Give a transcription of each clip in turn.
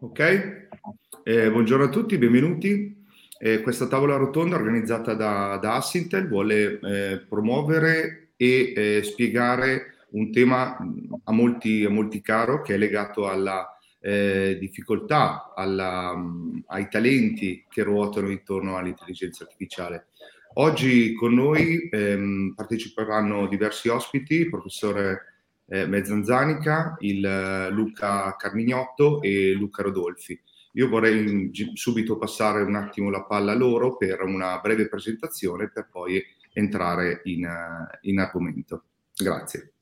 Ok, eh, buongiorno a tutti, benvenuti. Eh, questa tavola rotonda organizzata da, da Assintel vuole eh, promuovere e eh, spiegare un tema a molti, a molti, caro che è legato alla eh, difficoltà, alla, ai talenti che ruotano intorno all'intelligenza artificiale. Oggi con noi ehm, parteciperanno diversi ospiti, il professore eh, Mezzanzanica, il eh, Luca Carmignotto e Luca Rodolfi. Io vorrei subito passare un attimo la palla a loro per una breve presentazione per poi entrare in, eh, in argomento. Grazie.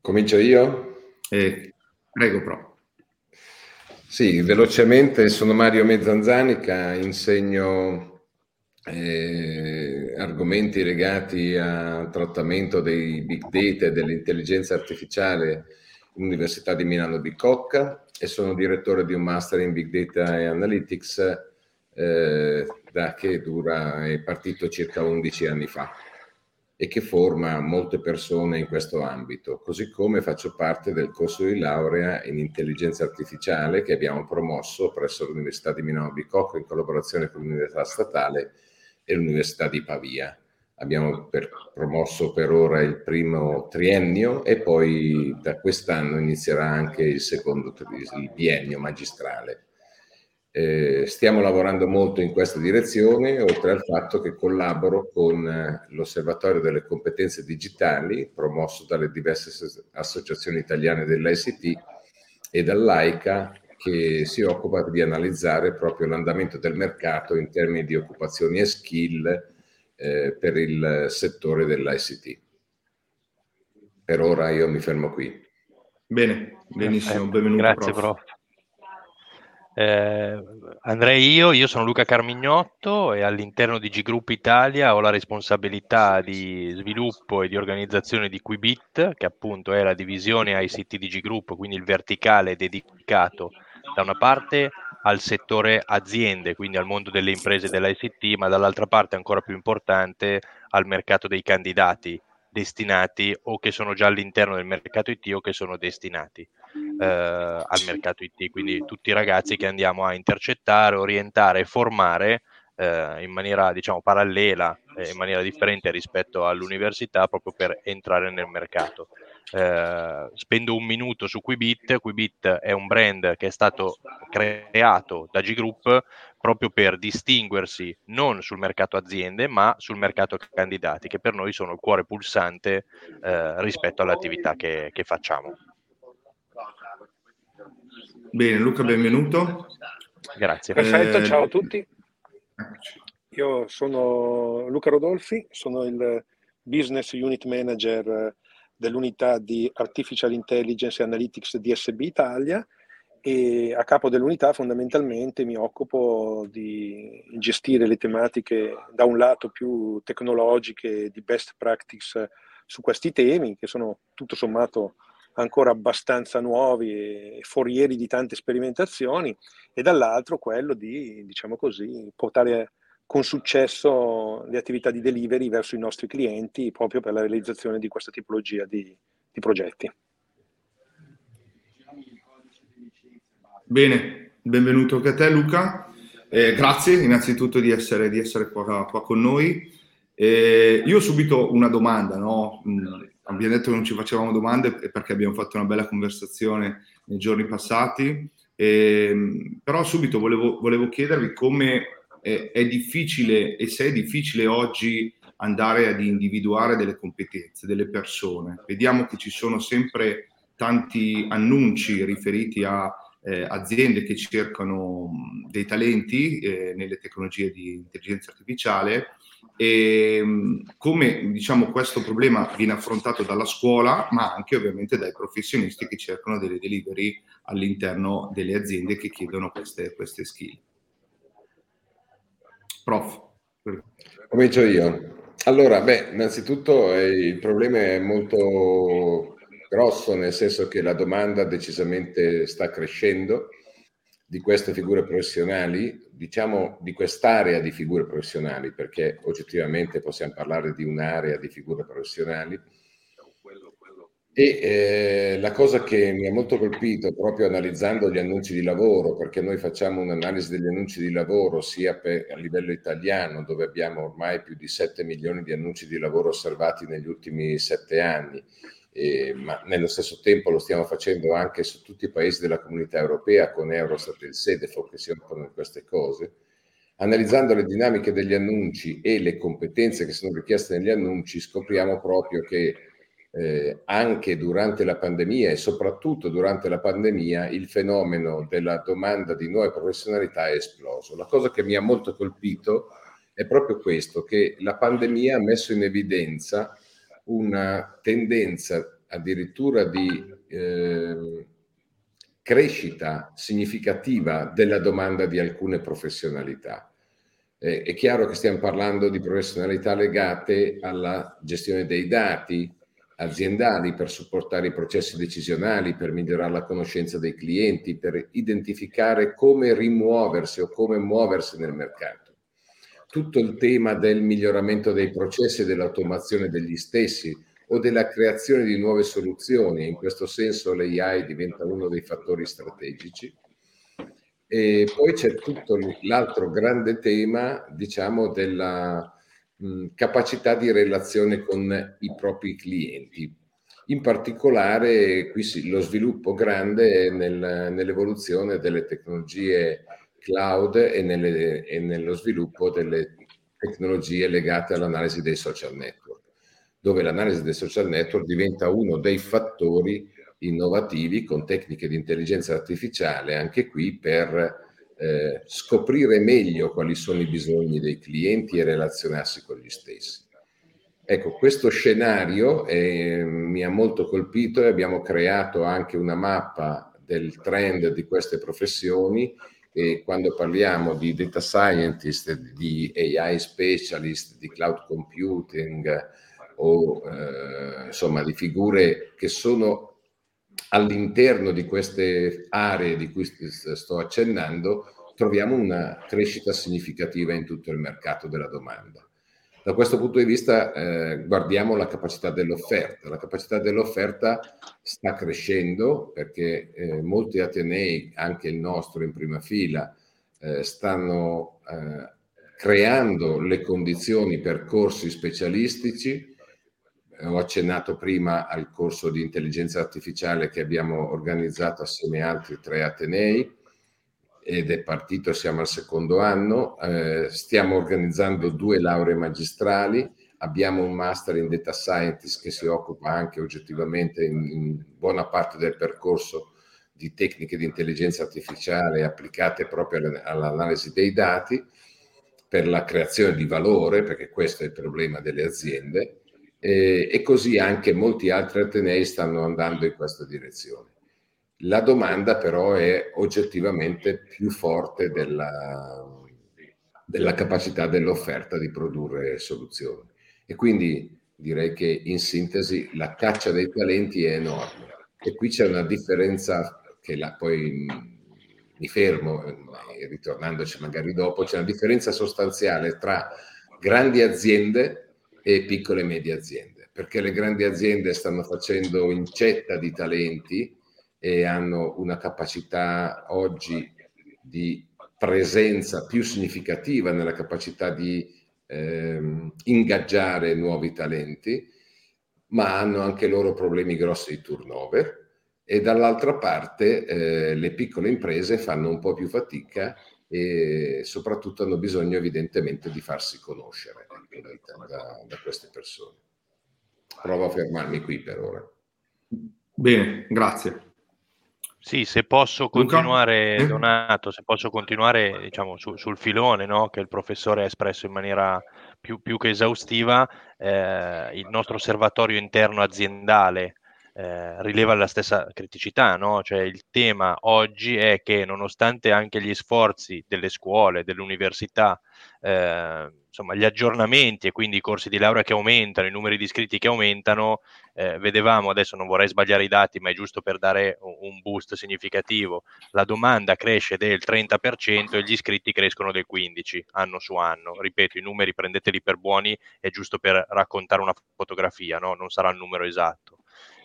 Comincio io? Eh, prego, Pro. Sì, velocemente sono Mario Mezzanzanica, insegno eh, argomenti legati al trattamento dei big data e dell'intelligenza artificiale all'Università di Milano Bicocca e sono direttore di un master in big data e analytics eh, da che dura, è partito circa 11 anni fa e che forma molte persone in questo ambito, così come faccio parte del corso di laurea in intelligenza artificiale che abbiamo promosso presso l'Università di Milano Bicocca in collaborazione con l'Università Statale e l'Università di Pavia. Abbiamo per, promosso per ora il primo triennio e poi da quest'anno inizierà anche il secondo il biennio magistrale. Eh, stiamo lavorando molto in questa direzione, oltre al fatto che collaboro con eh, l'Osservatorio delle competenze digitali, promosso dalle diverse associazioni italiane dell'ICT e dall'AICA, che si occupa di analizzare proprio l'andamento del mercato in termini di occupazioni e skill eh, per il settore dell'ICT. Per ora io mi fermo qui. Bene, benissimo, eh, benvenuto. Grazie, prof. prof. Eh, andrei io, io sono Luca Carmignotto e all'interno di G Group Italia ho la responsabilità di sviluppo e di organizzazione di Quibit, che appunto è la divisione ICT di G Group, quindi il verticale dedicato da una parte al settore aziende, quindi al mondo delle imprese dell'ICT, ma dall'altra parte ancora più importante al mercato dei candidati destinati o che sono già all'interno del mercato IT o che sono destinati eh, al mercato IT, quindi tutti i ragazzi che andiamo a intercettare, orientare e formare eh, in maniera diciamo parallela, eh, in maniera differente rispetto all'università proprio per entrare nel mercato. Eh, spendo un minuto su Quibit. Quibit è un brand che è stato creato da G Group proprio per distinguersi non sul mercato aziende, ma sul mercato candidati, che per noi sono il cuore pulsante eh, rispetto all'attività che, che facciamo. Bene, Luca, benvenuto. Grazie. Perfetto, eh, ciao a tutti. Io sono Luca Rodolfi, sono il Business Unit Manager dell'unità di Artificial Intelligence e Analytics DSB Italia e a capo dell'unità fondamentalmente mi occupo di gestire le tematiche da un lato più tecnologiche di best practice su questi temi che sono tutto sommato ancora abbastanza nuovi e forieri di tante sperimentazioni e dall'altro quello di, diciamo così, portare con successo le attività di delivery verso i nostri clienti proprio per la realizzazione di questa tipologia di, di progetti. Bene, benvenuto anche a te Luca. Eh, grazie innanzitutto di essere, di essere qua, qua, con noi. Eh, io ho subito una domanda, no? Mm, abbiamo detto che non ci facevamo domande perché abbiamo fatto una bella conversazione nei giorni passati, eh, però subito volevo, volevo chiedervi come è, è difficile e se è difficile oggi andare ad individuare delle competenze delle persone. Vediamo che ci sono sempre tanti annunci riferiti a eh, aziende che cercano dei talenti eh, nelle tecnologie di intelligenza artificiale e come diciamo questo problema viene affrontato dalla scuola ma anche ovviamente dai professionisti che cercano delle delivery all'interno delle aziende che chiedono queste, queste skill. Prof. Comincio io. Allora, beh, innanzitutto eh, il problema è molto grosso, nel senso che la domanda decisamente sta crescendo di queste figure professionali, diciamo di quest'area di figure professionali, perché oggettivamente possiamo parlare di un'area di figure professionali E eh, la cosa che mi ha molto colpito proprio analizzando gli annunci di lavoro, perché noi facciamo un'analisi degli annunci di lavoro sia per, a livello italiano, dove abbiamo ormai più di 7 milioni di annunci di lavoro osservati negli ultimi 7 anni, eh, ma nello stesso tempo lo stiamo facendo anche su tutti i paesi della comunità europea con Eurostat e il SEDEFO che si occupano di queste cose. Analizzando le dinamiche degli annunci e le competenze che sono richieste negli annunci, scopriamo proprio che eh, anche durante la pandemia e soprattutto durante la pandemia il fenomeno della domanda di nuove professionalità è esploso. La cosa che mi ha molto colpito è proprio questo, che la pandemia ha messo in evidenza una tendenza addirittura di eh, crescita significativa della domanda di alcune professionalità. Eh, è chiaro che stiamo parlando di professionalità legate alla gestione dei dati, aziendali per supportare i processi decisionali, per migliorare la conoscenza dei clienti, per identificare come rimuoversi o come muoversi nel mercato. Tutto il tema del miglioramento dei processi e dell'automazione degli stessi o della creazione di nuove soluzioni, in questo senso l'AI diventa uno dei fattori strategici. E poi c'è tutto l'altro grande tema, diciamo, della capacità di relazione con i propri clienti. In particolare, qui sì, lo sviluppo grande nel, nell'evoluzione delle tecnologie cloud e, nelle, e, nello sviluppo delle tecnologie legate all'analisi dei social network, dove l'analisi dei social network diventa uno dei fattori innovativi con tecniche di intelligenza artificiale, anche qui per eh, scoprire meglio quali sono i bisogni dei clienti e relazionarsi con gli stessi. Ecco, questo scenario eh, mi ha molto colpito e abbiamo creato anche una mappa del trend di queste professioni e quando parliamo di data scientist, di AI specialist, di cloud computing o eh, insomma di figure che sono all'interno di queste aree di cui sto accennando troviamo una crescita significativa in tutto il mercato della domanda. Da questo punto di vista eh, guardiamo la capacità dell'offerta. La capacità dell'offerta sta crescendo perché eh, molti atenei, anche il nostro in prima fila, eh, stanno eh, creando le condizioni per corsi specialistici ho accennato prima al corso di intelligenza artificiale che abbiamo organizzato assieme a altri tre Atenei ed è partito, siamo al secondo anno, eh, stiamo organizzando due lauree magistrali, abbiamo un master in data scientist che si occupa anche oggettivamente in, in buona parte del percorso di tecniche di intelligenza artificiale applicate proprio all'analisi dei dati per la creazione di valore, perché questo è il problema delle aziende, eh, e così anche molti altri atenei stanno andando in questa direzione. La domanda però è oggettivamente più forte della, della capacità dell'offerta di produrre soluzioni e quindi direi che in sintesi la caccia dei talenti è enorme e qui c'è una differenza che la, poi mi fermo, eh, ritornandoci magari dopo, c'è una differenza sostanziale tra grandi aziende e piccole e medie aziende, perché le grandi aziende stanno facendo incetta di talenti e hanno una capacità oggi di presenza più significativa nella capacità di ehm, ingaggiare nuovi talenti, ma hanno anche loro problemi grossi di turnover e dall'altra parte eh, le piccole imprese fanno un po' più fatica e soprattutto hanno bisogno evidentemente di farsi conoscere da, da, queste persone. Provo a fermarmi qui per ora. Bene, grazie. Sì, se posso continuare, Luca? Donato, se posso continuare diciamo, su, sul filone no, che il professore ha espresso in maniera più, più che esaustiva, eh, il nostro osservatorio interno aziendale eh, rileva la stessa criticità, no? cioè il tema oggi è che nonostante anche gli sforzi delle scuole, delle università, eh, insomma gli aggiornamenti e quindi i corsi di laurea che aumentano, i numeri di iscritti che aumentano, eh, vedevamo, adesso non vorrei sbagliare i dati, ma è giusto per dare un boost significativo, la domanda cresce del 30% e gli iscritti crescono del 15% anno su anno. Ripeto, i numeri prendeteli per buoni, è giusto per raccontare una fotografia, no? non sarà il numero esatto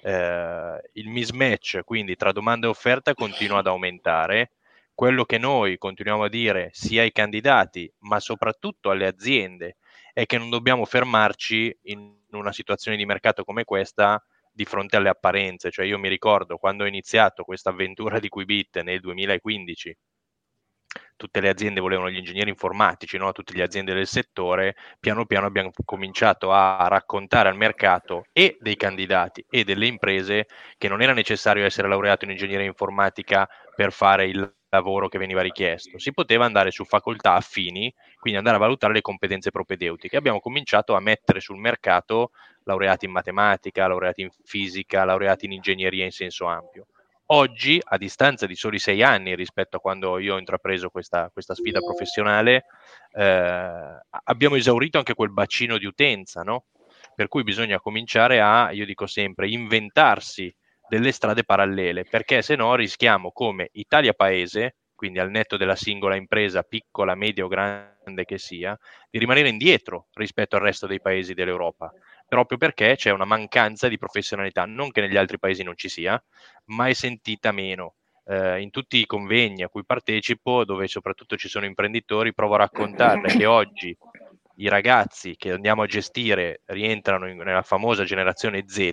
eh, il mismatch quindi tra domanda e offerta continua ad aumentare. Quello che noi continuiamo a dire sia ai candidati, ma soprattutto alle aziende, è che non dobbiamo fermarci in una situazione di mercato come questa di fronte alle apparenze. Cioè io mi ricordo quando ho iniziato questa avventura di Qubit nel 2015 tutte le aziende volevano gli ingegneri informatici, no? tutte le aziende del settore, piano piano abbiamo cominciato a raccontare al mercato e dei candidati e delle imprese che non era necessario essere laureato in ingegneria informatica per fare il lavoro che veniva richiesto. Si poteva andare su facoltà affini, quindi andare a valutare le competenze propedeutiche. Abbiamo cominciato a mettere sul mercato laureati in matematica, laureati in fisica, laureati in ingegneria in senso ampio. Oggi, a distanza di soli sei anni rispetto a quando io ho intrapreso questa, questa sfida professionale, eh, abbiamo esaurito anche quel bacino di utenza, no? Per cui bisogna cominciare a, io dico sempre, inventarsi delle strade parallele, perché se no rischiamo come Italia Paese, quindi al netto della singola impresa, piccola, media o grande che sia, di rimanere indietro rispetto al resto dei paesi dell'Europa proprio perché c'è una mancanza di professionalità, non che negli altri paesi non ci sia, ma è sentita meno. Eh, in tutti i convegni a cui partecipo, dove soprattutto ci sono imprenditori, provo a raccontare che oggi i ragazzi che andiamo a gestire rientrano in, nella famosa generazione Z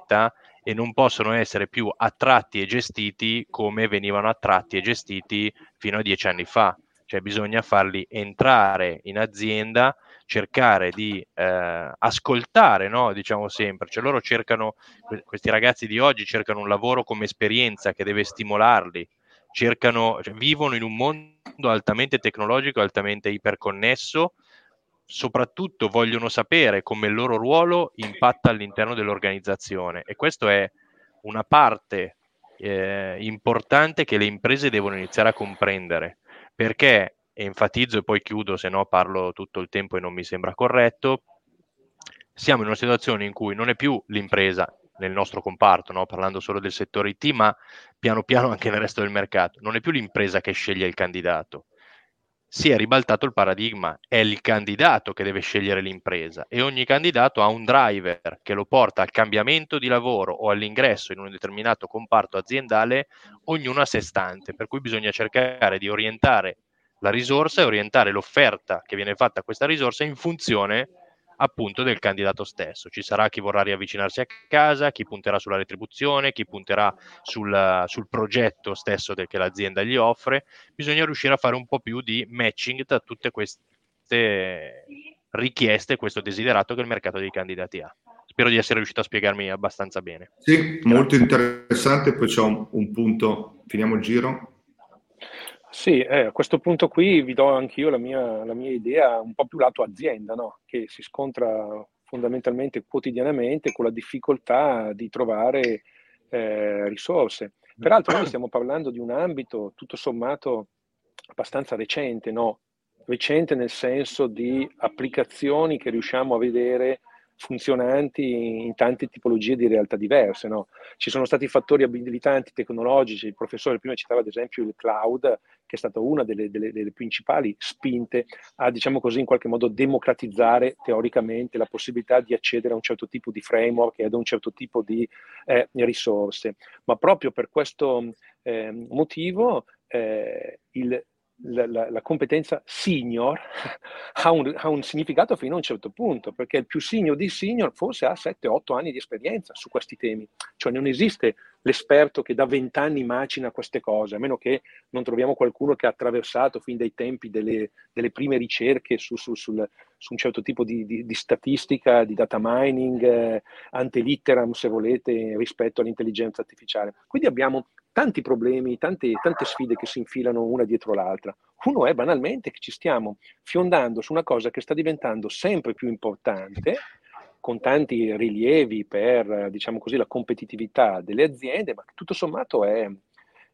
e non possono essere più attratti e gestiti come venivano attratti e gestiti fino a dieci anni fa. Cioè bisogna farli entrare in azienda cercare di eh, ascoltare, no? diciamo sempre, cioè loro cercano, questi ragazzi di oggi cercano un lavoro come esperienza che deve stimolarli, cercano, cioè, vivono in un mondo altamente tecnologico, altamente iperconnesso, soprattutto vogliono sapere come il loro ruolo impatta all'interno dell'organizzazione. E questo è una parte eh, importante che le imprese devono iniziare a comprendere perché enfatizzo e poi chiudo, se no parlo tutto il tempo e non mi sembra corretto, siamo in una situazione in cui non è più l'impresa nel nostro comparto, no? parlando solo del settore IT, ma piano piano anche nel resto del mercato, non è più l'impresa che sceglie il candidato. Si è ribaltato il paradigma, è il candidato che deve scegliere l'impresa e ogni candidato ha un driver che lo porta al cambiamento di lavoro o all'ingresso in un determinato comparto aziendale, ognuno a sé stante, per cui bisogna cercare di orientare la risorsa e orientare l'offerta che viene fatta a questa risorsa in funzione appunto del candidato stesso. Ci sarà chi vorrà riavvicinarsi a casa, chi punterà sulla retribuzione, chi punterà sul, sul progetto stesso del, che l'azienda gli offre. Bisogna riuscire a fare un po' più di matching tra tutte queste richieste, questo desiderato che il mercato dei candidati ha. Spero di essere riuscito a spiegarmi abbastanza bene. Sì, molto interessante. Poi c'è un, un punto, finiamo il giro. Sì, eh, a questo punto qui vi do anch'io la mia, la mia idea un po' più lato azienda, no? che si scontra fondamentalmente quotidianamente con la difficoltà di trovare eh, risorse. Peraltro noi stiamo parlando di un ambito tutto sommato abbastanza recente, no? recente nel senso di applicazioni che riusciamo a vedere funzionanti in tante tipologie di realtà diverse. No? Ci sono stati fattori abilitanti tecnologici, il professore prima citava ad esempio il cloud, che è stata una delle, delle, delle, principali spinte a, diciamo così, in qualche modo democratizzare teoricamente la possibilità di accedere a un certo tipo di framework e ad un certo tipo di eh, risorse. Ma proprio per questo eh, motivo eh, il la, la, la, competenza senior ha un, ha un, significato fino a un certo punto, perché il più senior di senior forse ha 7-8 anni di esperienza su questi temi, cioè non esiste l'esperto che da 20 anni macina queste cose, a meno che non troviamo qualcuno che ha attraversato fin dai tempi delle, delle prime ricerche su, su, sul, su, un certo tipo di, di, di statistica, di data mining, eh, ante litteram se volete, rispetto all'intelligenza artificiale. Quindi abbiamo tanti problemi, tante, tante sfide che si infilano una dietro l'altra. Uno è banalmente che ci stiamo fiondando su una cosa che sta diventando sempre più importante, con tanti rilievi per, diciamo così, la competitività delle aziende, ma che tutto sommato è,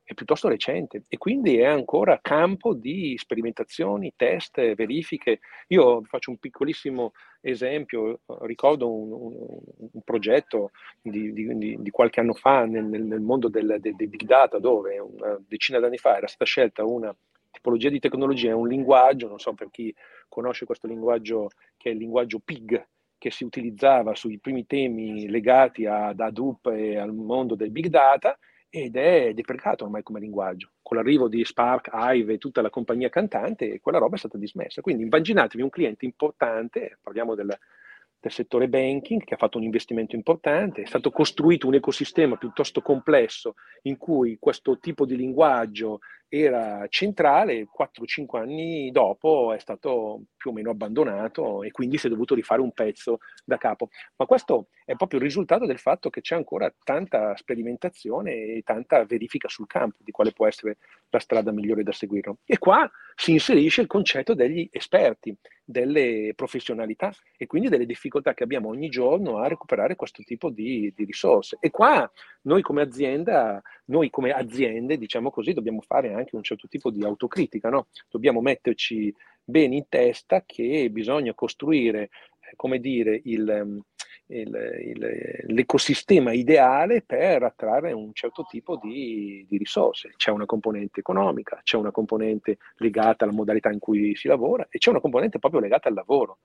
è piuttosto recente e quindi è ancora campo di sperimentazioni, test, verifiche. Io faccio un piccolissimo esempio, ricordo un, un, un progetto di, di, di, qualche anno fa nel, nel mondo del, dei, dei big data dove una decina d'anni fa era stata scelta una tipologia di tecnologia, un linguaggio, non so per chi conosce questo linguaggio che è il linguaggio PIG, che si utilizzava sui primi temi legati ad Hadoop e al mondo del big data ed è deprecato ormai come linguaggio. Con l'arrivo di Spark, Hive e tutta la compagnia cantante, quella roba è stata dismessa. Quindi immaginatevi un cliente importante, parliamo del, del settore banking che ha fatto un investimento importante, è stato costruito un ecosistema piuttosto complesso in cui questo tipo di linguaggio era centrale, 4-5 anni dopo è stato più o meno abbandonato e quindi si è dovuto rifare un pezzo da capo. Ma questo è proprio il risultato del fatto che c'è ancora tanta sperimentazione e tanta verifica sul campo di quale può essere la strada migliore da seguire. E qua si inserisce il concetto degli esperti, delle professionalità e quindi delle difficoltà che abbiamo ogni giorno a recuperare questo tipo di, di risorse. E qua noi come azienda, noi come aziende, diciamo così, dobbiamo fare anche un certo tipo di autocritica, no? Dobbiamo metterci bene in testa che bisogna costruire, eh, come dire, il, il, il, l'ecosistema ideale per attrarre un certo tipo di, di, risorse. C'è una componente economica, c'è una componente legata alla modalità in cui si lavora e c'è una componente proprio legata al lavoro.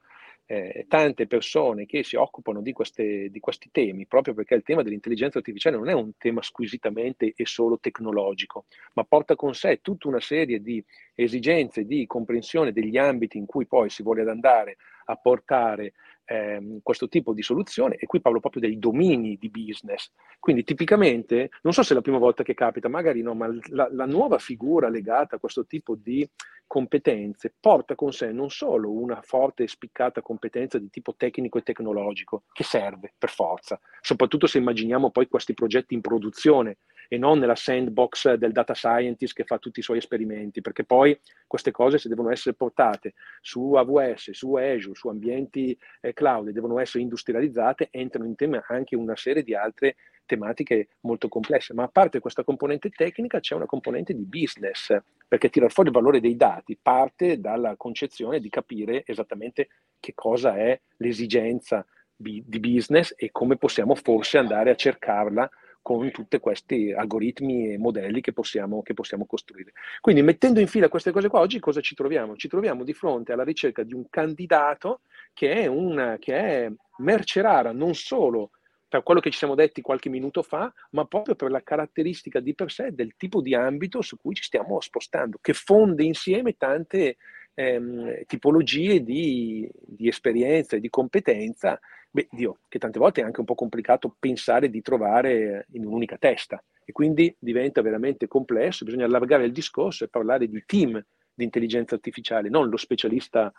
Eh, tante persone che si occupano di, queste, di, questi temi, proprio perché il tema dell'intelligenza artificiale non è un tema squisitamente e solo tecnologico, ma porta con sé tutta una serie di esigenze di comprensione degli ambiti in cui poi si vuole andare a portare ehm, questo tipo di soluzione e qui parlo proprio dei domini di business. Quindi tipicamente, non so se è la prima volta che capita, magari no, ma la, la nuova figura legata a questo tipo di competenze porta con sé non solo una forte e spiccata competenza di tipo tecnico e tecnologico, che serve per forza, soprattutto se immaginiamo poi questi progetti in produzione e non nella sandbox del data scientist che fa tutti i suoi esperimenti, perché poi queste cose se devono essere portate su AWS, su Azure, su ambienti eh, cloud devono essere industrializzate, entrano in tema anche una serie di altre tematiche molto complesse. Ma a parte questa componente tecnica c'è una componente di business, perché tirar fuori il valore dei dati parte dalla concezione di capire esattamente che cosa è l'esigenza di business e come possiamo forse andare a cercarla con tutti questi algoritmi e modelli che possiamo, che possiamo costruire. Quindi mettendo in fila queste cose qua, oggi cosa ci troviamo? Ci troviamo di fronte alla ricerca di un candidato che è, una, che è merce rara non solo per quello che ci siamo detti qualche minuto fa, ma proprio per la caratteristica di per sé del tipo di ambito su cui ci stiamo spostando, che fonde insieme tante ehm, tipologie di, di esperienza e di competenza Beh, Dio, che tante volte è anche un po' complicato pensare di trovare in un'unica testa. E quindi diventa veramente complesso, bisogna allargare il discorso e parlare di team di intelligenza artificiale, non lo specialista,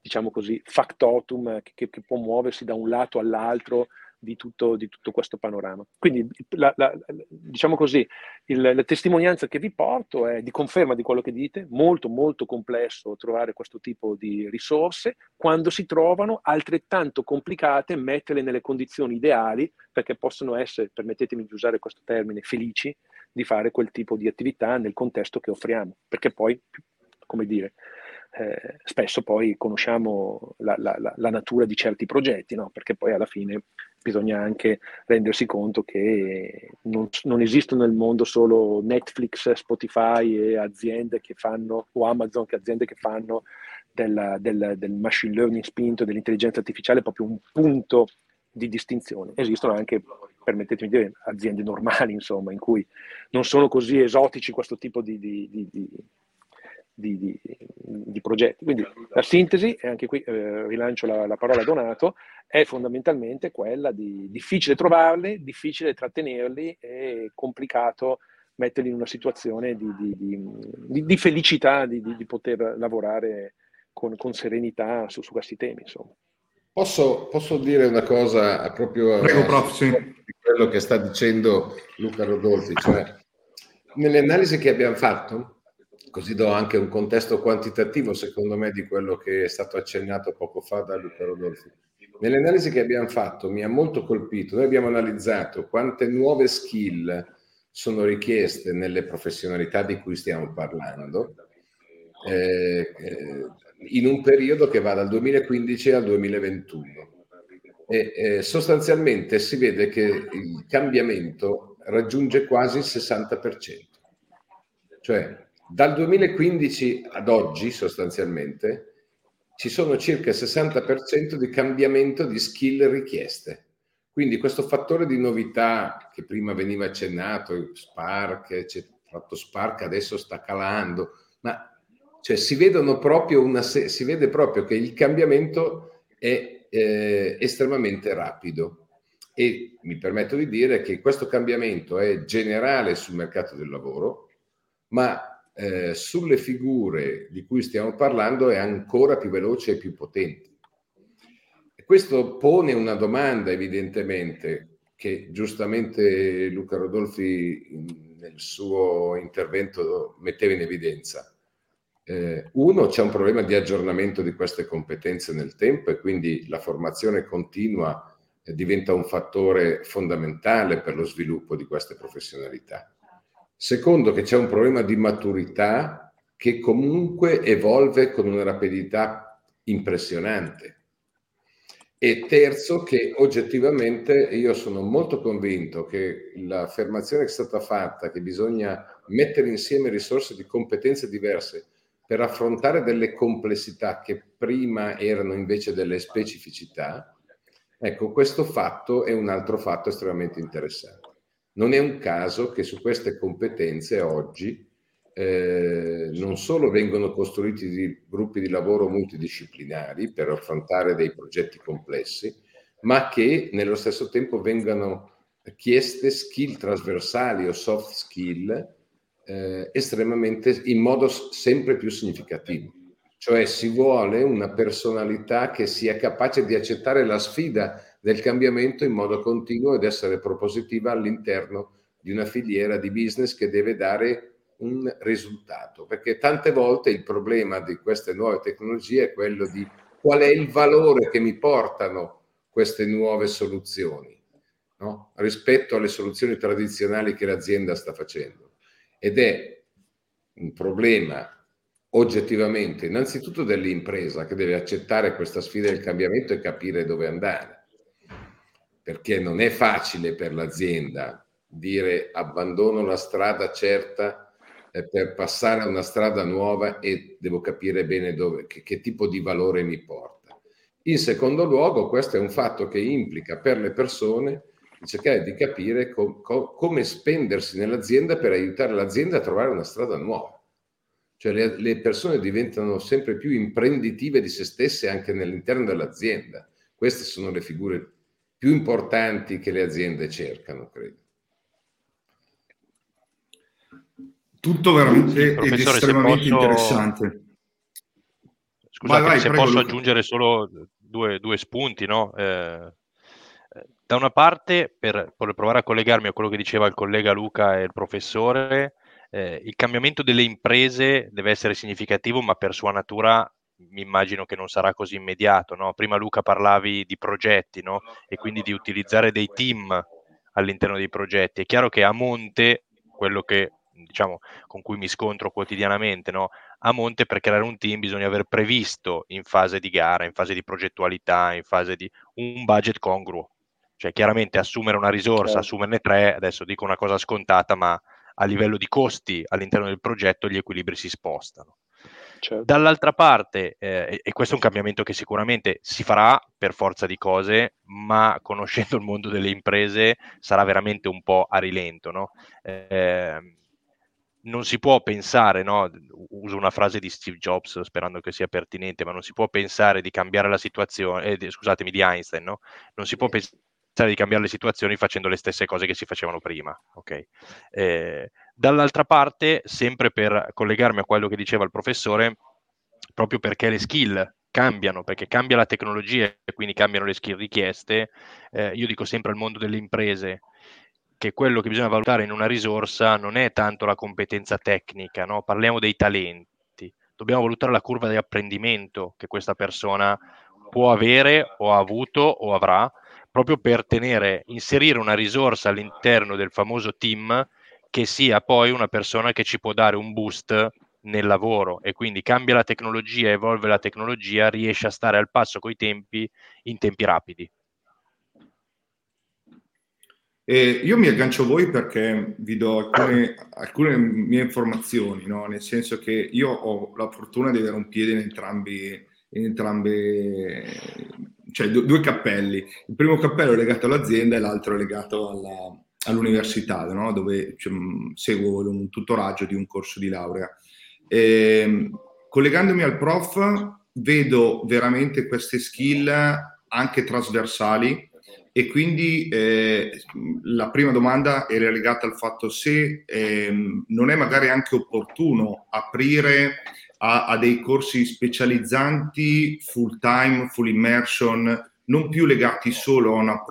diciamo così, factotum che, che può muoversi da un lato all'altro di tutto, di tutto questo panorama. Quindi, la, la, diciamo così, il, la testimonianza che vi porto è di conferma di quello che dite, molto molto complesso trovare questo tipo di risorse, quando si trovano altrettanto complicate metterle nelle condizioni ideali perché possono essere, permettetemi di usare questo termine, felici di fare quel tipo di attività nel contesto che offriamo, perché poi, come dire, eh, spesso poi conosciamo la, la, la, natura di certi progetti, no? perché poi alla fine bisogna anche rendersi conto che non, non, esistono nel mondo solo Netflix, Spotify e aziende che fanno, o Amazon che aziende che fanno del, del, del machine learning spinto, dell'intelligenza artificiale proprio un punto di distinzione. Esistono anche, permettetemi di dire, aziende normali, insomma, in cui non sono così esotici questo tipo di, di, di, di, di, di, progetti. Quindi la sintesi, e anche qui eh, rilancio la, la, parola Donato, è fondamentalmente quella di difficile trovarli, difficile trattenerli e complicato metterli in una situazione di, di felicità di, poter lavorare con, con serenità su, su, questi temi. Insomma. Posso, posso, dire una cosa proprio Prego, prof, sì. di quello che sta dicendo Luca Rodolfi, cioè nelle analisi che abbiamo fatto Così do anche un contesto quantitativo, secondo me, di quello che è stato accennato poco fa da Luca Rodolfi. Nelle analisi che abbiamo fatto mi ha molto colpito, noi abbiamo analizzato quante nuove skill sono richieste nelle professionalità di cui stiamo parlando eh, in un periodo che va dal 2015 al 2021. E eh, sostanzialmente si vede che il cambiamento raggiunge quasi il 60%. Cioè dal 2015 ad oggi, sostanzialmente, ci sono circa il 60% di cambiamento di skill richieste. Quindi questo fattore di novità che prima veniva accennato, Spark, fatto Spark adesso sta calando, ma cioè, si, una, si vede proprio che il cambiamento è eh, estremamente rapido e mi permetto di dire che questo cambiamento è generale sul mercato del lavoro, ma eh, sulle figure di cui stiamo parlando è ancora più veloce e più potente. Questo pone una domanda evidentemente che giustamente Luca Rodolfi nel suo intervento metteva in evidenza. Eh, uno, c'è un problema di aggiornamento di queste competenze nel tempo e quindi la formazione continua diventa un fattore fondamentale per lo sviluppo di queste professionalità. Secondo, che c'è un problema di maturità che comunque evolve con una rapidità impressionante. E terzo, che oggettivamente io sono molto convinto che l'affermazione che è stata fatta, che bisogna mettere insieme risorse di competenze diverse per affrontare delle complessità che prima erano invece delle specificità, Ecco, questo fatto è un altro fatto estremamente interessante. Non è un caso che su queste competenze oggi eh, non solo vengono costruiti di gruppi di lavoro multidisciplinari per affrontare dei progetti complessi, ma che nello stesso tempo vengano chieste skill trasversali o soft skill eh, estremamente in modo sempre più significativo. Cioè si vuole una personalità che sia capace di accettare la sfida del cambiamento in modo continuo ed essere propositiva all'interno di una filiera di business che deve dare un risultato. Perché tante volte il problema di queste nuove tecnologie è quello di qual è il valore che mi portano queste nuove soluzioni no? rispetto alle soluzioni tradizionali che l'azienda sta facendo. Ed è un problema oggettivamente, innanzitutto dell'impresa che deve accettare questa sfida del cambiamento e capire dove andare, perché non è facile per l'azienda dire abbandono la strada certa eh, per passare a una strada nuova e devo capire bene dove, che, che tipo di valore mi porta. In secondo luogo, questo è un fatto che implica per le persone cercare di capire com, com, come spendersi nell'azienda per aiutare l'azienda a trovare una strada nuova cioè le, le, persone diventano sempre più imprenditive di se stesse anche all'interno dell'azienda. Queste sono le figure più importanti che le aziende cercano, credo. Tutto veramente sì, ed estremamente posso... interessante. Scusate, vai, vai, se posso Luca. aggiungere solo due, due spunti, no? Eh, da una parte, per, per, provare a collegarmi a quello che diceva il collega Luca e il professore, eh, il cambiamento delle imprese deve essere significativo, ma per sua natura mi immagino che non sarà così immediato. No? Prima Luca parlavi di progetti no? e quindi di utilizzare dei team all'interno dei progetti. È chiaro che a monte, quello che diciamo con cui mi scontro quotidianamente, no? a monte per creare un team bisogna aver previsto in fase di gara, in fase di progettualità, in fase di un budget congruo. Cioè chiaramente assumere una risorsa, certo. assumerne tre, adesso dico una cosa scontata, ma a livello di costi all'interno del progetto gli equilibri si spostano. Certo. Dall'altra parte, eh, e questo è un cambiamento che sicuramente si farà per forza di cose, ma conoscendo il mondo delle imprese sarà veramente un po' a rilento. No? Eh, non si può pensare, no? uso una frase di Steve Jobs sperando che sia pertinente, ma non si può pensare di cambiare la situazione, eh, scusatemi, di Einstein, no? non si può pensare di cambiare le situazioni facendo le stesse cose che si facevano prima. Okay? Eh, dall'altra parte, sempre per collegarmi a quello che diceva il professore, proprio perché le skill cambiano, perché cambia la tecnologia e quindi cambiano le skill richieste, eh, io dico sempre al mondo delle imprese che quello che bisogna valutare in una risorsa non è tanto la competenza tecnica, no? parliamo dei talenti, dobbiamo valutare la curva di apprendimento che questa persona può avere o ha avuto o avrà proprio per tenere, inserire una risorsa all'interno del famoso team che sia poi una persona che ci può dare un boost nel lavoro e quindi cambia la tecnologia, evolve la tecnologia, riesce a stare al passo coi tempi in tempi rapidi. E io mi aggancio a voi perché vi do alcune, alcune mie informazioni, no? nel senso che io ho la fortuna di avere un piede in entrambi, in entrambe, cioè due cappelli. Il primo cappello è legato all'azienda e l'altro è legato alla, all'università, no? dove cioè, seguo un tutoraggio di un corso di laurea. E, ehm, collegandomi al prof, vedo veramente queste skill anche trasversali e quindi eh, la prima domanda era legata al fatto se eh, non è magari anche opportuno aprire a, a, dei corsi specializzanti full time, full immersion, non più legati solo a una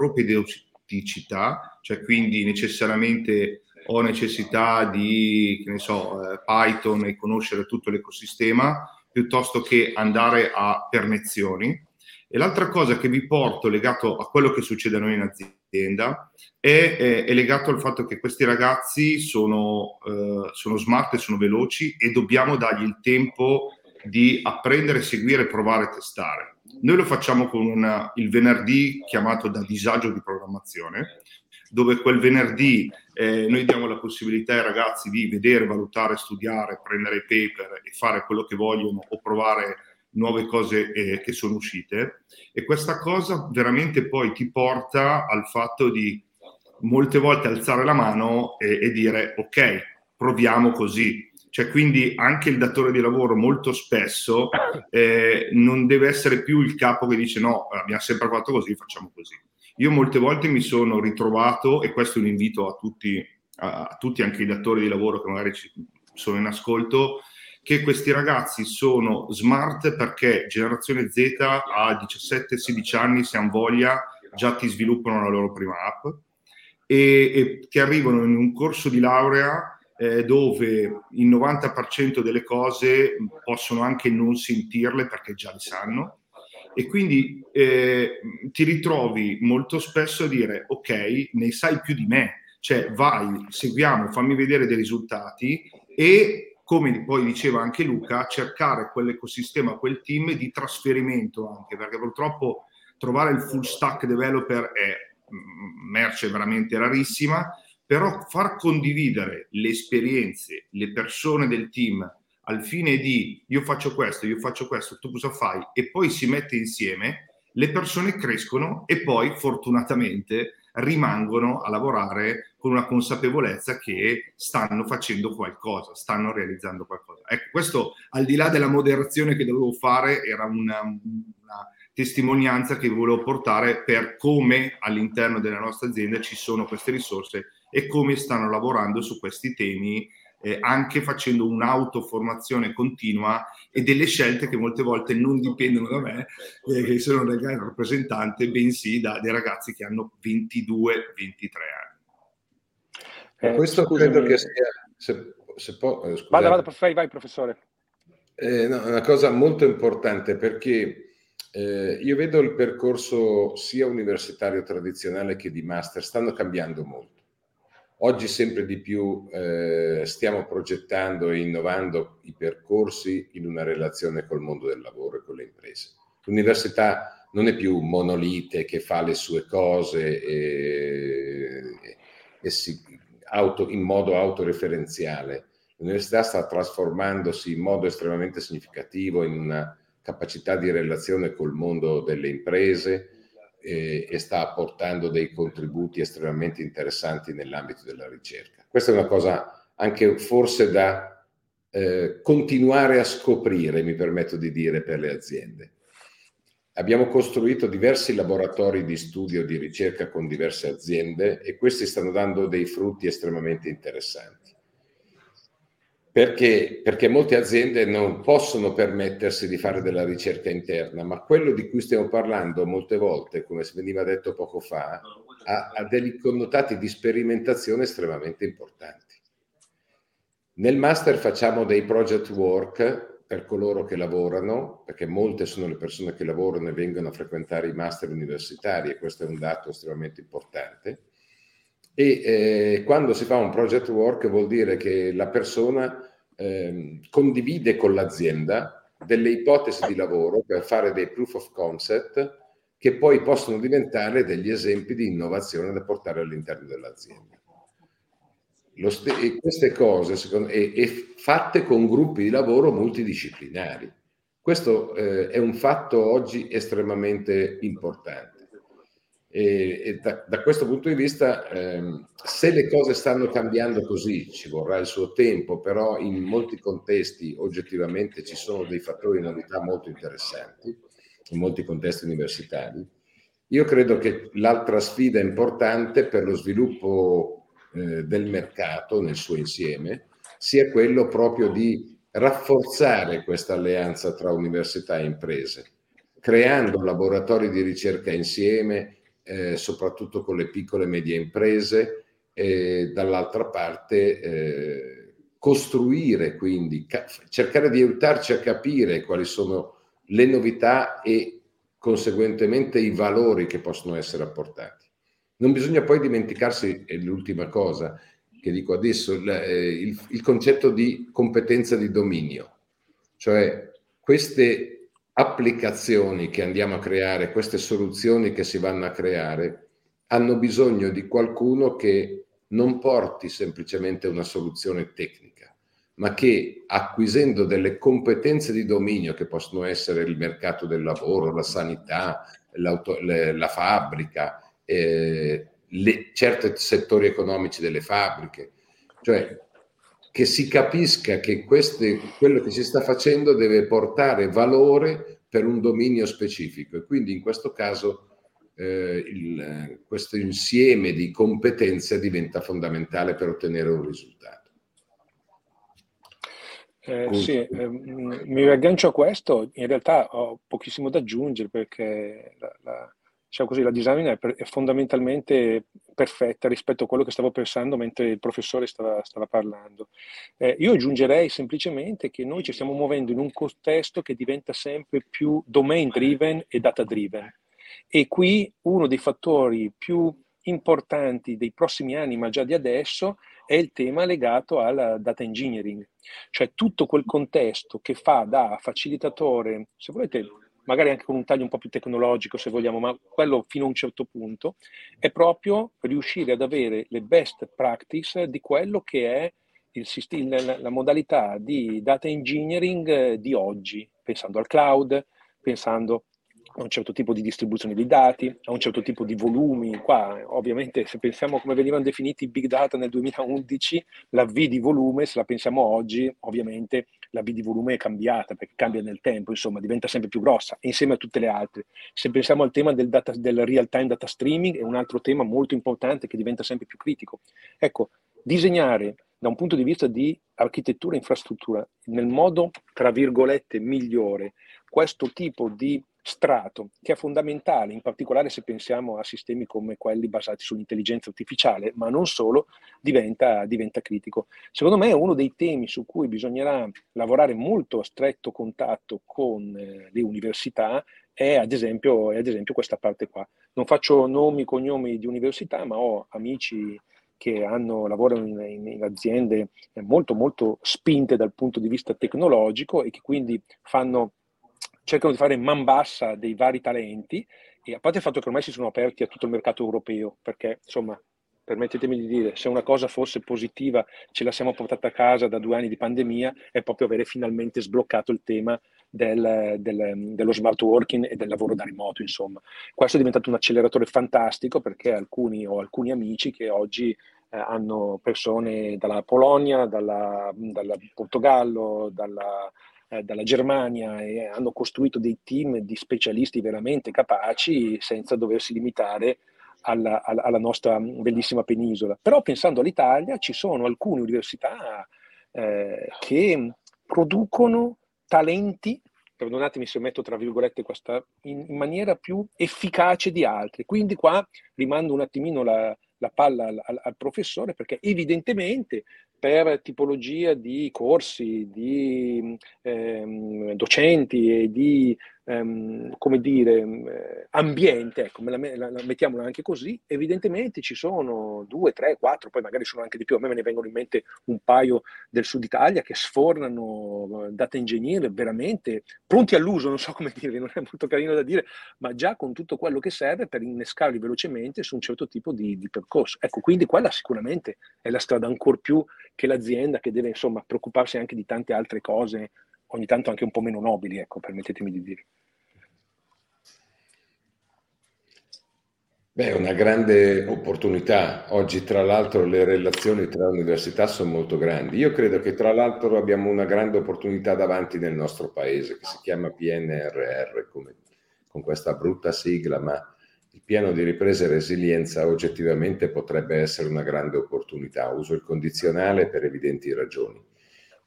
propedeuticità, cioè quindi necessariamente ho necessità di, che ne so, eh, Python e conoscere tutto l'ecosistema, piuttosto che andare a pernezioni. E l'altra cosa che vi porto legato a quello che succede a noi in azienda è, è, è legato al fatto che questi ragazzi sono, eh, sono smart e sono veloci e dobbiamo dargli il tempo di apprendere, seguire, provare, testare. Noi lo facciamo con una, il venerdì chiamato da disagio di programmazione, dove quel venerdì eh, noi diamo la possibilità ai ragazzi di vedere, valutare, studiare, prendere i paper e fare quello che vogliono o provare nuove cose eh, che sono uscite e questa cosa veramente poi ti porta al fatto di molte volte alzare la mano e, e dire ok, proviamo così. Cioè, quindi anche il datore di lavoro molto spesso eh, non deve essere più il capo che dice no, abbiamo sempre fatto così, facciamo così. Io molte volte mi sono ritrovato, e questo è un invito a tutti, a, tutti anche i datori di lavoro che magari ci, sono in ascolto, che questi ragazzi sono smart perché generazione Z a 17-16 anni, se hanno voglia, già ti sviluppano la loro prima app e, e che arrivano in un corso di laurea eh, dove il 90% delle cose possono anche non sentirle perché già le sanno. E quindi eh, ti ritrovi molto spesso a dire ok, ne sai più di me, cioè vai, seguiamo, fammi vedere dei risultati e come poi diceva anche Luca, cercare quell'ecosistema, quel team di trasferimento anche, perché purtroppo trovare il full stack developer è mm, merce veramente rarissima, però far condividere le esperienze, le persone del team al fine di io faccio questo, io faccio questo, tu cosa fai? E poi si mette insieme, le persone crescono e poi fortunatamente rimangono a lavorare con una consapevolezza che stanno facendo qualcosa, stanno realizzando qualcosa. Ecco, questo al di là della moderazione che dovevo fare era una, una testimonianza che volevo portare per come all'interno della nostra azienda ci sono queste risorse e come stanno lavorando su questi temi eh, anche facendo un'autoformazione continua e delle scelte che molte volte non dipendono da me, eh, che sono del rappresentante, bensì da dei ragazzi che hanno 22-23 anni. Eh, Questo scusami. credo che sia... Se, se può, eh, vada, vada, vai, vai professore. Eh, no, una cosa molto importante perché eh, io vedo il percorso sia universitario tradizionale che di master stanno cambiando molto. Oggi sempre di più eh, stiamo progettando e innovando i percorsi in una relazione col mondo del lavoro e con le imprese. L'università non è più un monolite che fa le sue cose e, e si, auto, in modo autoreferenziale. L'università sta trasformandosi in modo estremamente significativo in una capacità di relazione col mondo delle imprese, eh, e sta apportando dei contributi estremamente interessanti nell'ambito della ricerca. Questa è una cosa anche forse da eh, continuare a scoprire, mi permetto di dire, per le aziende. Abbiamo costruito diversi laboratori di studio di ricerca con diverse aziende e questi stanno dando dei frutti estremamente interessanti. Perché? Perché molte aziende non possono permettersi di fare della ricerca interna, ma quello di cui stiamo parlando molte volte, come veniva detto poco fa, ha, ha dei connotati di sperimentazione estremamente importanti. Nel master facciamo dei project work per coloro che lavorano, perché molte sono le persone che lavorano e vengono a frequentare i master universitari e questo è un dato estremamente importante. E eh, quando si fa un project work vuol dire che la persona eh, condivide con l'azienda delle ipotesi di lavoro per fare dei proof of concept che poi possono diventare degli esempi di innovazione da portare all'interno dell'azienda. St- e queste cose secondo, e, e fatte con gruppi di lavoro multidisciplinari. Questo eh, è un fatto oggi estremamente importante. E, e da, da, questo punto di vista, ehm, se le cose stanno cambiando così, ci vorrà il suo tempo, però in molti contesti oggettivamente ci sono dei fattori di novità molto interessanti, in molti contesti universitari. Io credo che l'altra sfida importante per lo sviluppo eh, del mercato nel suo insieme sia quello proprio di rafforzare questa alleanza tra università e imprese, creando laboratori di ricerca insieme, eh, soprattutto con le piccole e medie imprese, e dall'altra parte eh, costruire quindi, ca- cercare di aiutarci a capire quali sono le novità e conseguentemente i valori che possono essere apportati. Non bisogna poi dimenticarsi, è l'ultima cosa che dico adesso, il, eh, il, il concetto di competenza di dominio, cioè queste applicazioni che andiamo a creare, queste soluzioni che si vanno a creare, hanno bisogno di qualcuno che non porti semplicemente una soluzione tecnica, ma che acquisendo delle competenze di dominio che possono essere il mercato del lavoro, la sanità, la fabbrica, eh, certi settori economici delle fabbriche, cioè che si capisca che queste, quello che si sta facendo deve portare valore per un dominio specifico. E quindi in questo caso eh, il, questo insieme di competenze diventa fondamentale per ottenere un risultato. Eh, sì, eh, mi aggancio a questo, in realtà ho pochissimo da aggiungere perché la, la, diciamo così, la design è, per, è, fondamentalmente perfetta rispetto a quello che stavo pensando mentre il professore stava, stava parlando. Eh, io aggiungerei semplicemente che noi ci stiamo muovendo in un contesto che diventa sempre più domain driven e data driven. E qui uno dei fattori più importanti dei prossimi anni, ma già di adesso, è il tema legato al data engineering, cioè tutto quel contesto che fa da facilitatore, se volete magari anche con un taglio un po' più tecnologico se vogliamo, ma quello fino a un certo punto, è proprio riuscire ad avere le best practice di quello che è il, la, la modalità di data engineering di oggi, pensando al cloud, pensando a un certo tipo di distribuzione di dati, a un certo tipo di volumi. Qua ovviamente se pensiamo come venivano definiti i big data nel 2011, la V di volume, se la pensiamo oggi, ovviamente la V di volume è cambiata perché cambia nel tempo, insomma diventa sempre più grossa insieme a tutte le altre. Se pensiamo al tema del, data, del real time data streaming è un altro tema molto importante che diventa sempre più critico. Ecco, disegnare da un punto di vista di architettura e infrastruttura nel modo, tra virgolette, migliore questo tipo di strato, che è fondamentale, in particolare se pensiamo a sistemi come quelli basati sull'intelligenza artificiale, ma non solo, diventa, diventa critico. Secondo me uno dei temi su cui bisognerà lavorare molto a stretto contatto con eh, le università è ad, esempio, è ad esempio questa parte qua. Non faccio nomi cognomi di università, ma ho amici che hanno, lavorano in, in, in, aziende molto molto spinte dal punto di vista tecnologico e che quindi fanno cercano di fare man bassa dei vari talenti e a parte il fatto che ormai si sono aperti a tutto il mercato europeo, perché insomma, permettetemi di dire, se una cosa fosse positiva, ce la siamo portata a casa da due anni di pandemia, è proprio avere finalmente sbloccato il tema del, del, dello smart working e del lavoro da remoto, insomma. Questo è diventato un acceleratore fantastico perché alcuni, ho alcuni amici che oggi eh, hanno persone dalla Polonia, dalla Portogallo, dalla, eh, dalla Germania e hanno costruito dei team di specialisti veramente capaci senza doversi limitare alla, alla, alla nostra bellissima penisola. Però pensando all'Italia ci sono alcune università eh, che producono talenti perdonatemi se metto tra virgolette questa, in, in, maniera più efficace di altri. Quindi qua rimando un attimino la, la palla al, al, al, professore perché evidentemente per tipologia di corsi, di ehm, docenti e di ehm, come dire, eh, ambiente, ecco, la, la, la, mettiamola anche così, evidentemente ci sono due, tre, quattro, poi magari sono anche di più, a me me ne vengono in mente un paio del sud Italia che sfornano eh, data engineer veramente pronti all'uso, non so come dire, non è molto carino da dire, ma già con tutto quello che serve per innescarli velocemente su un certo tipo di, di percorso. Ecco, quindi quella sicuramente è la strada ancora più che l'azienda che deve insomma preoccuparsi anche di tante altre cose ogni tanto anche un po' meno nobili, ecco, permettetemi di dire. Beh, è una grande opportunità. Oggi, tra l'altro, le relazioni tra università sono molto grandi. Io credo che, tra l'altro, abbiamo una grande opportunità davanti nel nostro paese, che si chiama PNRR, come, con questa brutta sigla, ma il piano di ripresa e resilienza oggettivamente potrebbe essere una grande opportunità. Uso il condizionale per evidenti ragioni.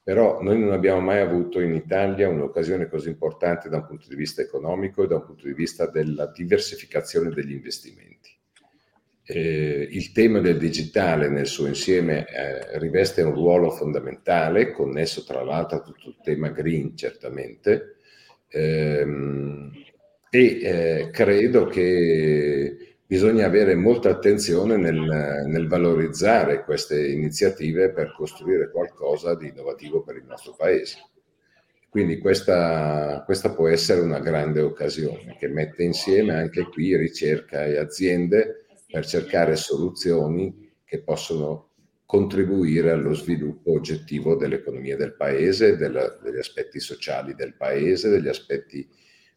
Però noi non abbiamo mai avuto in Italia un'occasione così importante da un punto di vista economico e da un punto di vista della diversificazione degli investimenti. Eh, il tema del digitale nel suo insieme eh, riveste un ruolo fondamentale, connesso tra l'altro a tutto il tema green certamente, ehm, e eh, credo che bisogna avere molta attenzione nel, nel, valorizzare queste iniziative per costruire qualcosa di innovativo per il nostro paese. Quindi questa, questa può essere una grande occasione che mette insieme anche qui ricerca e aziende per cercare soluzioni che possono contribuire allo sviluppo oggettivo dell'economia del paese, della, degli aspetti sociali del paese, degli aspetti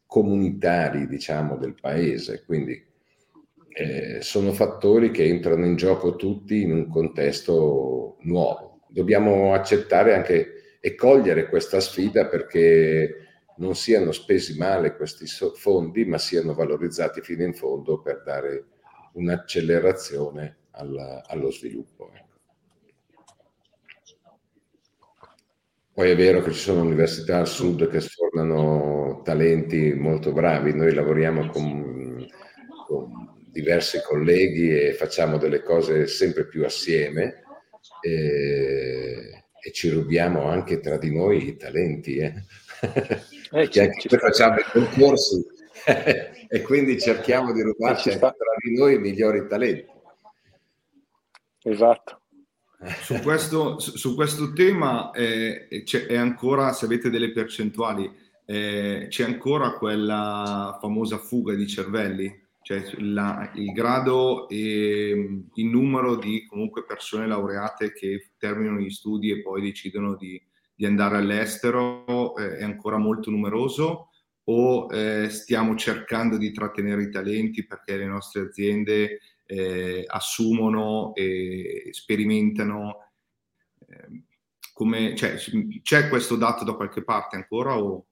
comunitari, diciamo, del paese. Quindi eh, sono fattori che entrano in gioco tutti in un contesto nuovo. Dobbiamo accettare anche e cogliere questa sfida perché non siano spesi male questi fondi, ma siano valorizzati fino in fondo per dare un'accelerazione alla, allo sviluppo. Ecco. Poi è vero che ci sono università al sud che sfornano talenti molto bravi, noi lavoriamo con, con diversi colleghi e facciamo delle cose sempre più assieme e, e ci rubiamo anche tra di noi i talenti. Eh? Eh, ci, anche noi facciamo i concorsi e quindi cerchiamo di rubarci anche tra di noi i migliori talenti. Esatto. Su questo, su questo tema eh, è ancora, se avete delle percentuali, eh, c'è ancora quella famosa fuga di cervelli, cioè la, il grado e il numero di comunque persone laureate che terminano gli studi e poi decidono di, di andare all'estero eh, è ancora molto numeroso o eh, stiamo cercando di trattenere i talenti perché le nostre aziende eh, assumono e sperimentano? Eh, come, cioè, c'è questo dato da qualche parte ancora? O...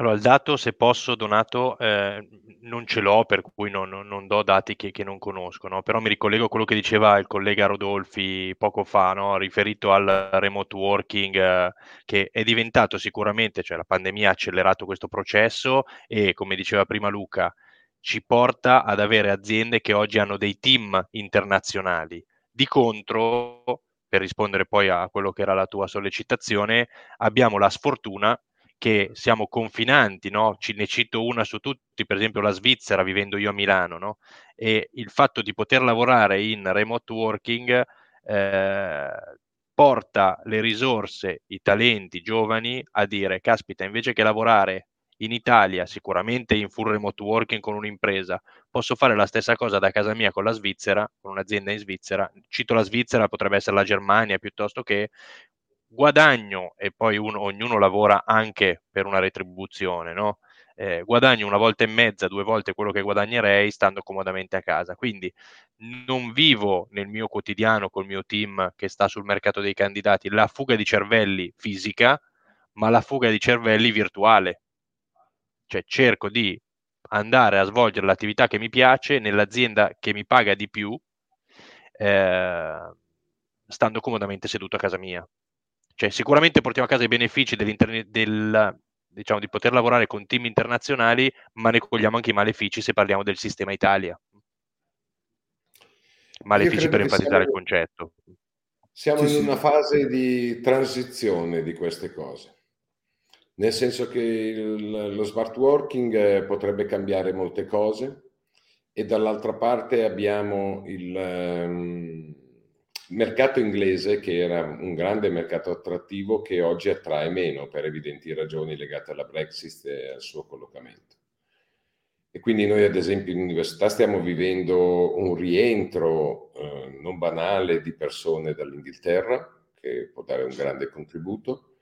Allora, il dato, se posso, Donato, eh, non ce l'ho, per cui non, non, do dati che, che non conosco, no? però mi ricollego a quello che diceva il collega Rodolfi poco fa, no? riferito al remote working, eh, che è diventato sicuramente, cioè la pandemia ha accelerato questo processo e, come diceva prima Luca, ci porta ad avere aziende che oggi hanno dei team internazionali. Di contro, per rispondere poi a quello che era la tua sollecitazione, abbiamo la sfortuna che siamo confinanti, no? Ci, ne cito una su tutti, per esempio la Svizzera, vivendo io a Milano, no? e il fatto di poter lavorare in remote working eh, porta le risorse, i talenti i giovani a dire, caspita, invece che lavorare in Italia, sicuramente in full remote working con un'impresa, posso fare la stessa cosa da casa mia con la Svizzera, con un'azienda in Svizzera, cito la Svizzera, potrebbe essere la Germania piuttosto che guadagno, e poi uno, ognuno lavora anche per una retribuzione, no? Eh, guadagno una volta e mezza, due volte quello che guadagnerei stando comodamente a casa. Quindi non vivo nel mio quotidiano col mio team che sta sul mercato dei candidati la fuga di cervelli fisica, ma la fuga di cervelli virtuale. Cioè cerco di andare a svolgere l'attività che mi piace nell'azienda che mi paga di più, eh, stando comodamente seduto a casa mia. Cioè, sicuramente portiamo a casa i benefici del, diciamo, di poter lavorare con team internazionali, ma ne cogliamo anche i malefici se parliamo del sistema Italia. Malefici per enfatizzare siamo, il concetto. Siamo sì, in una fase di transizione di queste cose, nel senso che il, lo smart working eh, potrebbe cambiare molte cose e dall'altra parte abbiamo il... Mercato inglese, che era un grande mercato attrattivo, che oggi attrae meno per evidenti ragioni legate alla Brexit e al suo collocamento. E quindi noi, ad esempio, in università stiamo vivendo un rientro eh, non banale di persone dall'Inghilterra, che può dare un grande contributo,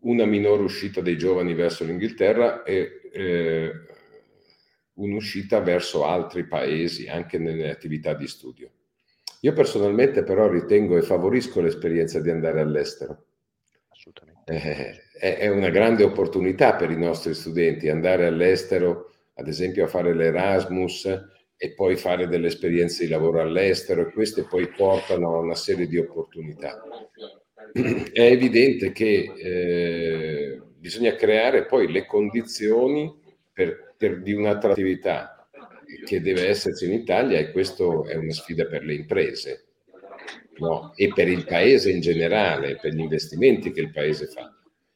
una minore uscita dei giovani verso l'Inghilterra e eh, un'uscita verso altri paesi, anche nelle attività di studio. Io personalmente però ritengo e favorisco l'esperienza di andare all'estero. Assolutamente. Eh, è una grande opportunità per i nostri studenti andare all'estero, ad esempio a fare l'Erasmus e poi fare delle esperienze di lavoro all'estero e queste poi portano a una serie di opportunità. È evidente che eh, bisogna creare poi le condizioni per, per, di un'attrattività che deve esserci in Italia e questo è una sfida per le imprese no? e per il paese in generale, per gli investimenti che il paese fa.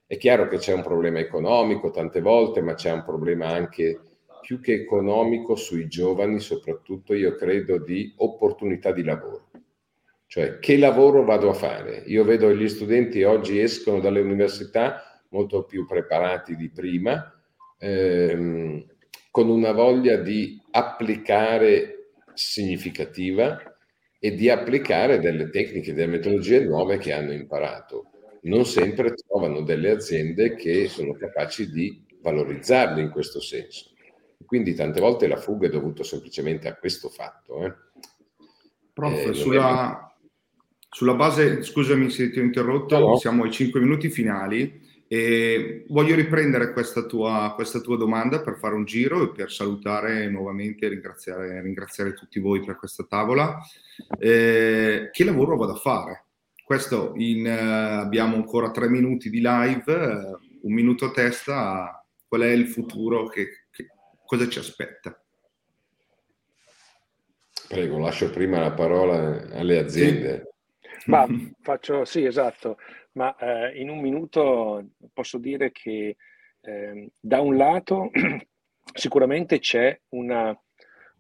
È chiaro che c'è un problema economico tante volte, ma c'è un problema anche più che economico sui giovani, soprattutto io credo di opportunità di lavoro. Cioè, che lavoro vado a fare? Io vedo gli studenti oggi escono dalle università molto più preparati di prima, ehm, con una voglia di applicare significativa e di applicare delle tecniche, delle metodologie nuove che hanno imparato. Non sempre trovano delle aziende che sono capaci di valorizzarle in questo senso. Quindi tante volte la fuga è dovuta semplicemente a questo fatto. Eh. Prof, eh, sulla, sulla, base, scusami se ti ho interrotto, no, siamo ai 5 minuti finali. E voglio riprendere questa tua, questa tua, domanda per fare un giro e per salutare nuovamente e ringraziare, ringraziare, tutti voi per questa tavola. Eh, che lavoro vado a fare? Questo in, eh, abbiamo ancora tre minuti di live, eh, un minuto a testa. Qual è il futuro? Che, che, cosa ci aspetta? Prego, lascio prima la parola alle aziende. Sì. Ma faccio, sì, esatto ma eh, in un minuto posso dire che eh, da un lato sicuramente c'è una,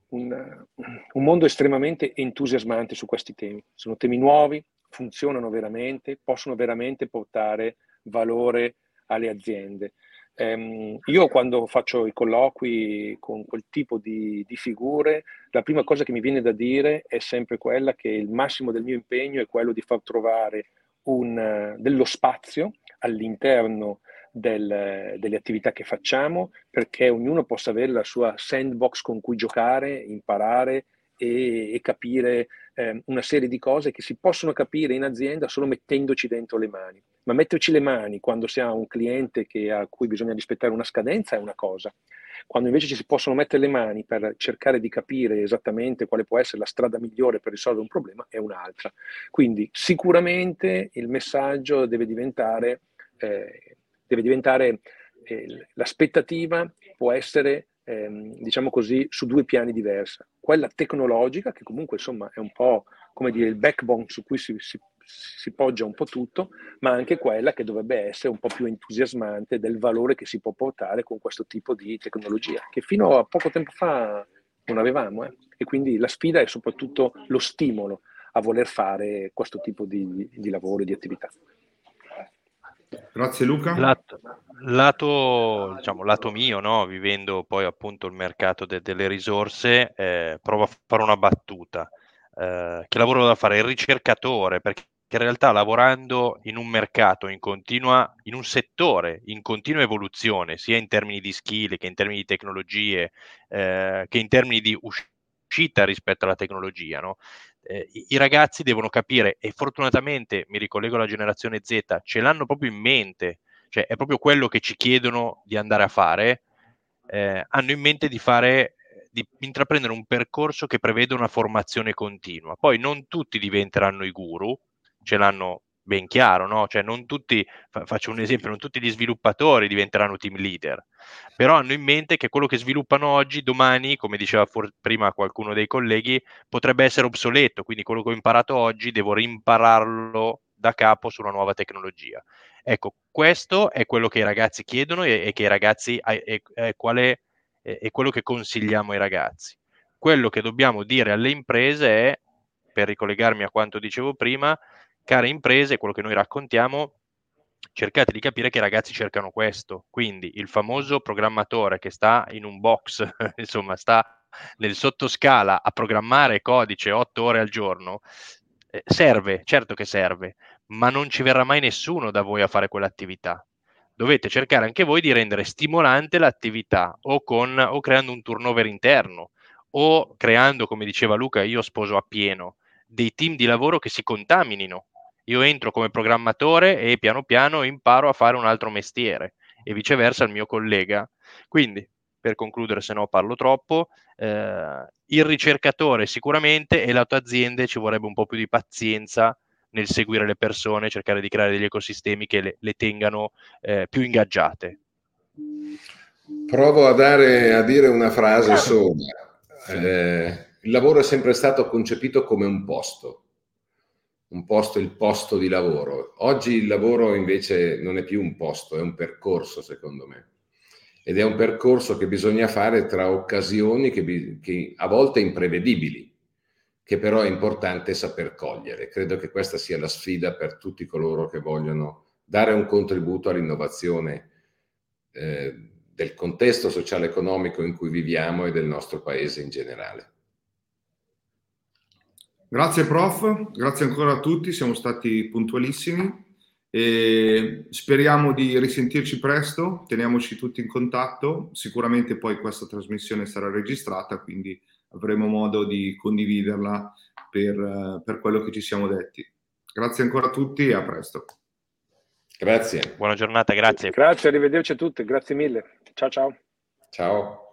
una, un mondo estremamente entusiasmante su questi temi. Sono temi nuovi, funzionano veramente, possono veramente portare valore alle aziende. Um, io quando faccio i colloqui con quel tipo di, di, figure, la prima cosa che mi viene da dire è sempre quella che il massimo del mio impegno è quello di far trovare un, dello spazio all'interno del, delle attività che facciamo perché ognuno possa avere la sua sandbox con cui giocare, imparare e, e capire eh, una serie di cose che si possono capire in azienda solo mettendoci dentro le mani. Ma metterci le mani quando si ha un cliente che, a cui bisogna rispettare una scadenza è una cosa quando invece ci si possono mettere le mani per cercare di capire esattamente quale può essere la strada migliore per risolvere un problema è un'altra. Quindi sicuramente il messaggio deve diventare, eh, deve diventare eh, l'aspettativa può essere ehm, diciamo così, su due piani diversi. Quella tecnologica, che comunque insomma è un po' come dire il backbone su cui si, si, si poggia un po' tutto, ma anche quella che dovrebbe essere un po' più entusiasmante del valore che si può portare con questo tipo di tecnologia, che fino a poco tempo fa non avevamo. Eh? E quindi la sfida è soprattutto lo stimolo a voler fare questo tipo di, di lavoro e di attività. Grazie Luca. Lato, lato, diciamo, lato mio, no? vivendo poi appunto il mercato de- delle risorse, eh, provo a fare una battuta. Eh, che lavoro da fare? Il ricercatore, perché in realtà lavorando in un mercato in continua, in un settore in continua evoluzione, sia in termini di skill che in termini di tecnologie, eh, che in termini di uscita rispetto alla tecnologia, no? eh, i ragazzi devono capire e fortunatamente mi ricollego alla generazione Z, ce l'hanno proprio in mente, cioè è proprio quello che ci chiedono di andare a fare, eh, hanno in mente di fare di intraprendere un percorso che prevede una formazione continua. Poi non tutti diventeranno i guru, ce l'hanno ben chiaro, no? Cioè non tutti, faccio un esempio, non tutti gli sviluppatori diventeranno team leader, però hanno in mente che quello che sviluppano oggi, domani, come diceva for- prima qualcuno dei colleghi, potrebbe essere obsoleto, quindi quello che ho imparato oggi devo rimpararlo da capo sulla nuova tecnologia. Ecco, questo è quello che i ragazzi chiedono e, e che i ragazzi, è, è, è, quale, è quello che consigliamo ai ragazzi. Quello che dobbiamo dire alle imprese è, per ricollegarmi a quanto dicevo prima, care imprese, quello che noi raccontiamo, cercate di capire che i ragazzi cercano questo. Quindi il famoso programmatore che sta in un box, insomma, sta nel sottoscala a programmare codice otto ore al giorno, eh, serve, certo che serve, ma non ci verrà mai nessuno da voi a fare quell'attività. Dovete cercare anche voi di rendere stimolante l'attività o, con, o creando un turnover interno o creando, come diceva Luca, io sposo appieno, dei team di lavoro che si contaminino. Io entro come programmatore e piano piano imparo a fare un altro mestiere e viceversa il mio collega. Quindi, per concludere, se no parlo troppo, eh, il ricercatore sicuramente e la tua azienda ci vorrebbe un po' più di pazienza nel seguire le persone, cercare di creare degli ecosistemi che le, le tengano eh, più ingaggiate. Provo a, dare, a dire una frase sola. Eh, il lavoro è sempre stato concepito come un posto, un posto, il posto di lavoro. Oggi il lavoro invece non è più un posto, è un percorso, secondo me. Ed è un percorso che bisogna fare tra occasioni che, che a volte imprevedibili, che però è importante saper cogliere. Credo che questa sia la sfida per tutti coloro che vogliono dare un contributo all'innovazione eh, del contesto sociale-economico in cui viviamo e del nostro paese in generale. Grazie prof, grazie ancora a tutti, siamo stati puntualissimi e speriamo di risentirci presto, teniamoci tutti in contatto, sicuramente poi questa trasmissione sarà registrata, quindi avremo modo di condividerla per, per quello che ci siamo detti. Grazie ancora a tutti e a presto. Grazie. Buona giornata, grazie. Grazie, arrivederci a tutti, grazie mille. Ciao ciao. Ciao.